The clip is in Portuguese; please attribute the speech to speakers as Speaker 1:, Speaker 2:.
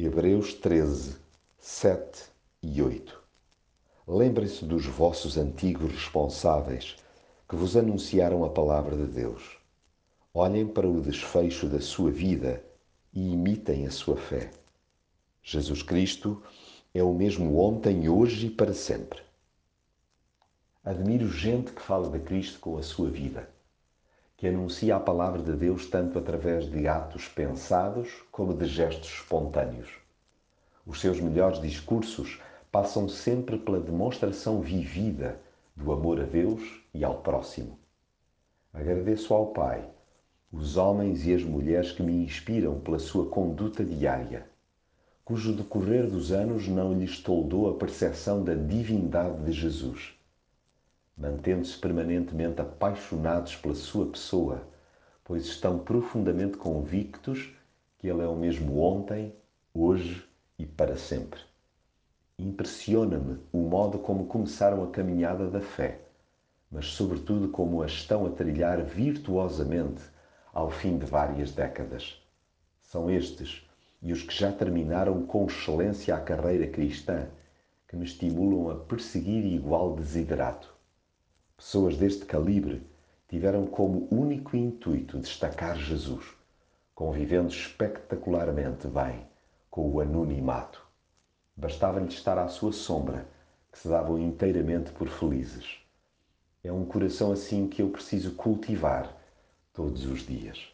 Speaker 1: Hebreus 13, 7 e 8 Lembrem-se dos vossos antigos responsáveis que vos anunciaram a palavra de Deus. Olhem para o desfecho da sua vida e imitem a sua fé. Jesus Cristo é o mesmo ontem, hoje e para sempre. Admiro gente que fala de Cristo com a sua vida, que anuncia a palavra de Deus tanto através de atos pensados como de gestos espontâneos. Os seus melhores discursos passam sempre pela demonstração vivida do amor a Deus e ao próximo. Agradeço ao Pai os homens e as mulheres que me inspiram pela sua conduta diária, cujo decorrer dos anos não lhes toldou a percepção da divindade de Jesus. Mantendo-se permanentemente apaixonados pela sua pessoa, pois estão profundamente convictos que Ele é o mesmo ontem, hoje e para sempre. Impressiona-me o modo como começaram a caminhada da fé, mas, sobretudo, como a estão a trilhar virtuosamente ao fim de várias décadas. São estes e os que já terminaram com excelência a carreira cristã que me estimulam a perseguir igual desiderato. Pessoas deste calibre tiveram como único intuito destacar Jesus, convivendo espetacularmente bem com o anonimato. Bastava-lhe estar à sua sombra, que se davam inteiramente por felizes. É um coração assim que eu preciso cultivar todos os dias.